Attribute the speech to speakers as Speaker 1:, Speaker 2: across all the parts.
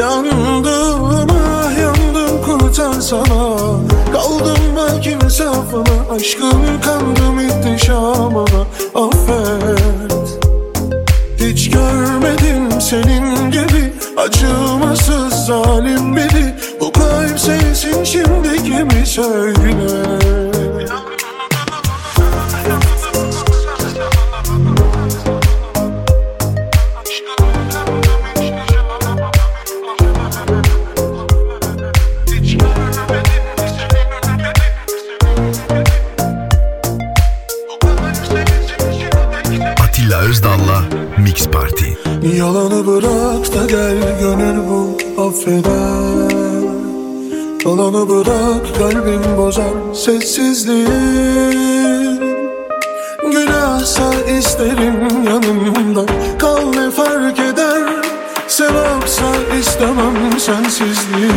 Speaker 1: Yandım ah yandım kurtarsana Kaldım bak insafına aşkın kandım ihtişamına Affet. Hiç görmedim senin gibi. Acımasız zalim biri. Bu kalp sensin şimdi kimi söyle bozar sessizliği Günahsa isterim yanımda. Kal ne fark eder? Sevapsa istemem sensizliği.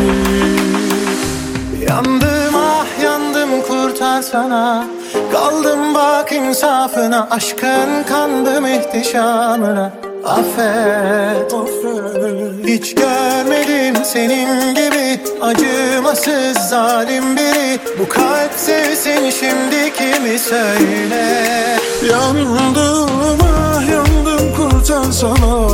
Speaker 2: Yandım ah yandım kurtarsana Kaldım bak insafına. Aşkın kandım ihtişamına. Affet.
Speaker 1: Affet.
Speaker 2: Hiç görmedim senin gibi Acımasız zalim biri. Bu kalp sevsin şimdi kimi söyle?
Speaker 1: Yandım ah yandım kurtarsana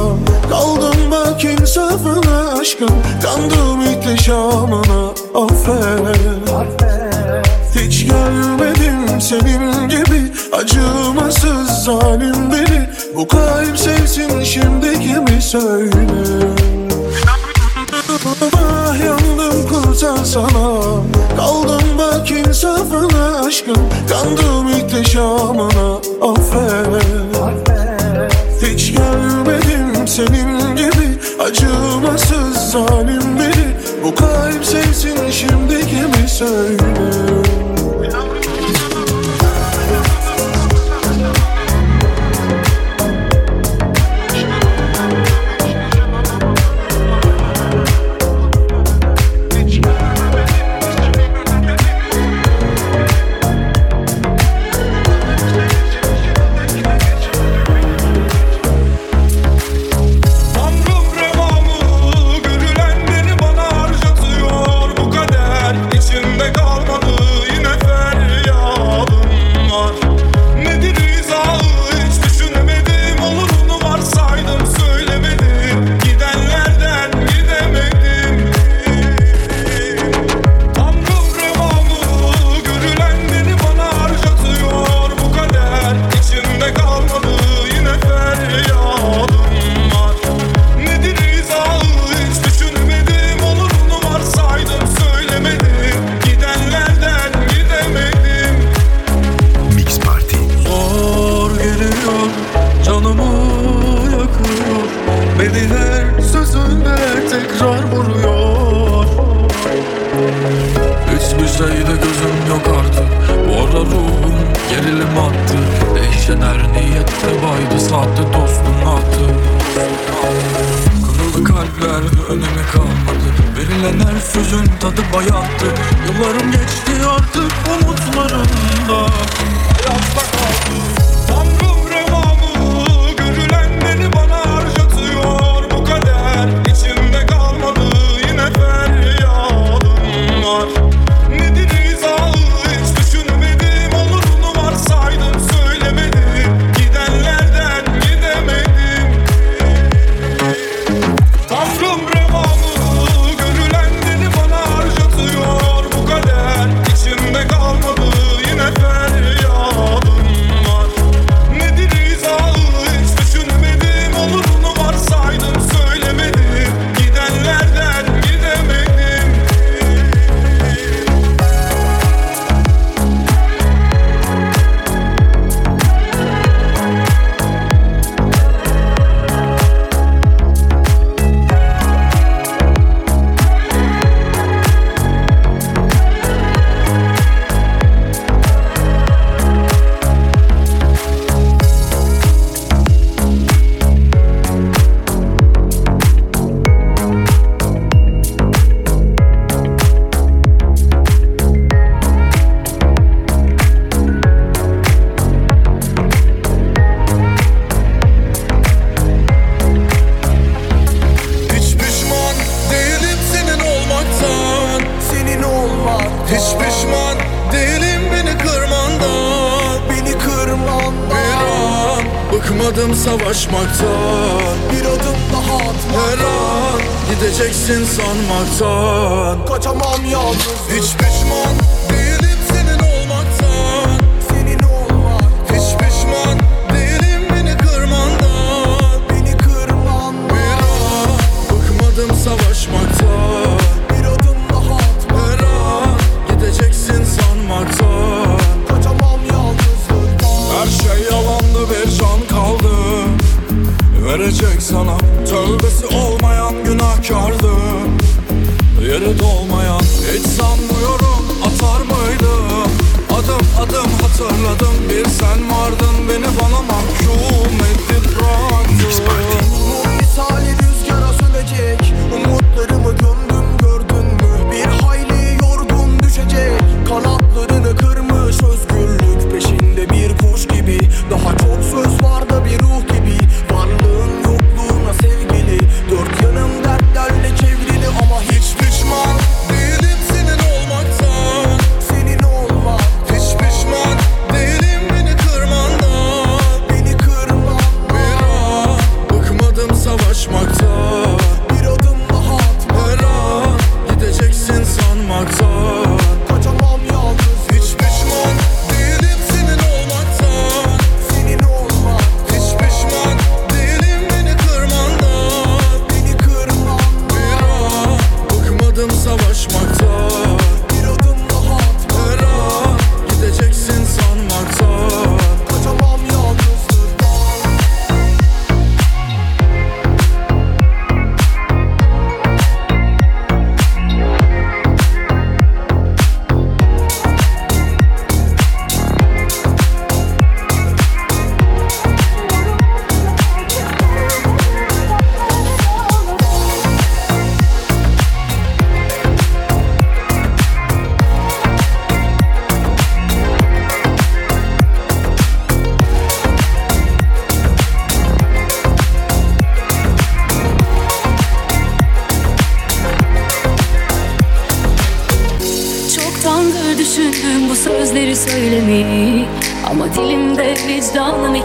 Speaker 1: Kaldım bak insafına aşkım. Kandım ihtişamına affet. Hiç görmedim senin gibi. Acımasız zalim biri. Bu kalp sevsin şimdi kimi söyle yandım kurtarsana Kaldım bak insafına aşkım Kandım ihtişamına affet. Hiç görmedim senin gibi Acımasız zalim biri. Bu kalp sevsin şimdi kimi söyle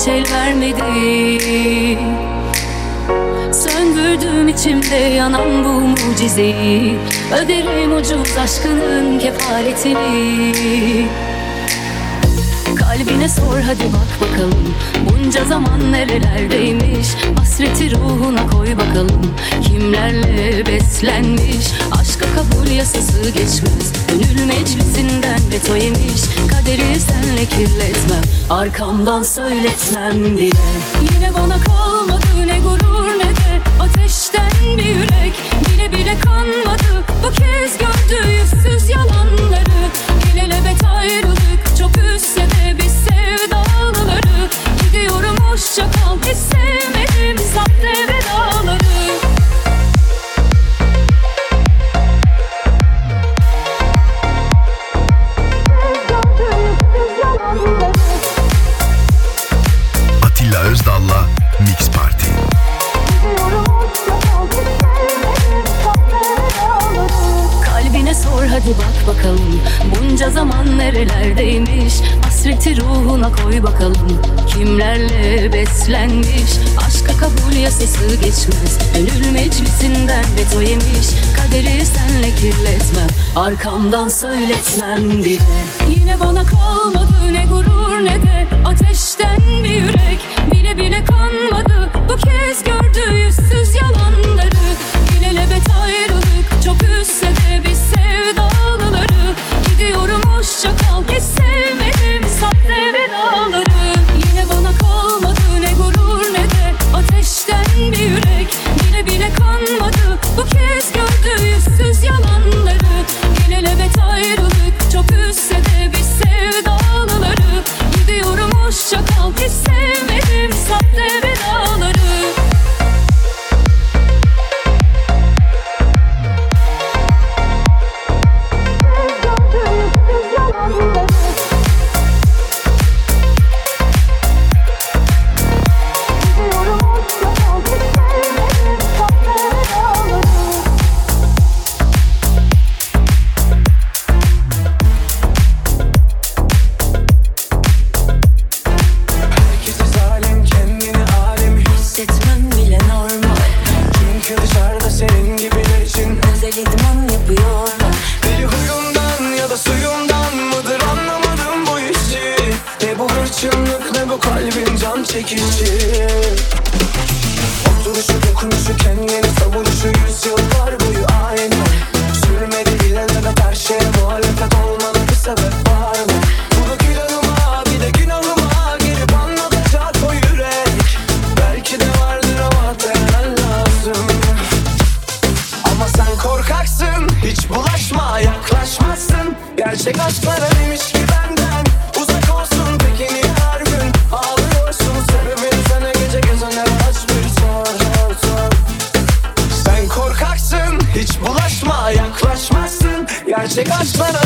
Speaker 3: hiç
Speaker 4: el vermedi. Söndürdüm içimde yanan bu mucizeyi. Öderim ucuz aşkının kefaletini. Kalbine sor hadi bak bakalım. Bunca zaman nerelerdeymiş? Hasreti ruhuna koy bakalım. Kimlerle beslenmiş? kabul yasası geçmez. Gönül meclisinden veto yemiş. Kaderi senle kirletmem Arkamdan söyletmem bile. Yine bana kalmadı ne gurur ne de Ateşten bir yürek. Bile bile kanmadı. Bu kez gördü yüzsüz yalan. Aklına koy bakalım. Kimlerle beslenmiş? Aşka kabul yasası geçmez. Ölül meclisinden veto yemiş. Kaderi senle kirletmem. Arkamdan söyletmem bile. Yine bana
Speaker 3: kalma. Stick on splinter.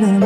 Speaker 3: listening.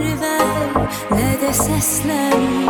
Speaker 3: Ver
Speaker 5: ne
Speaker 6: de
Speaker 4: seslen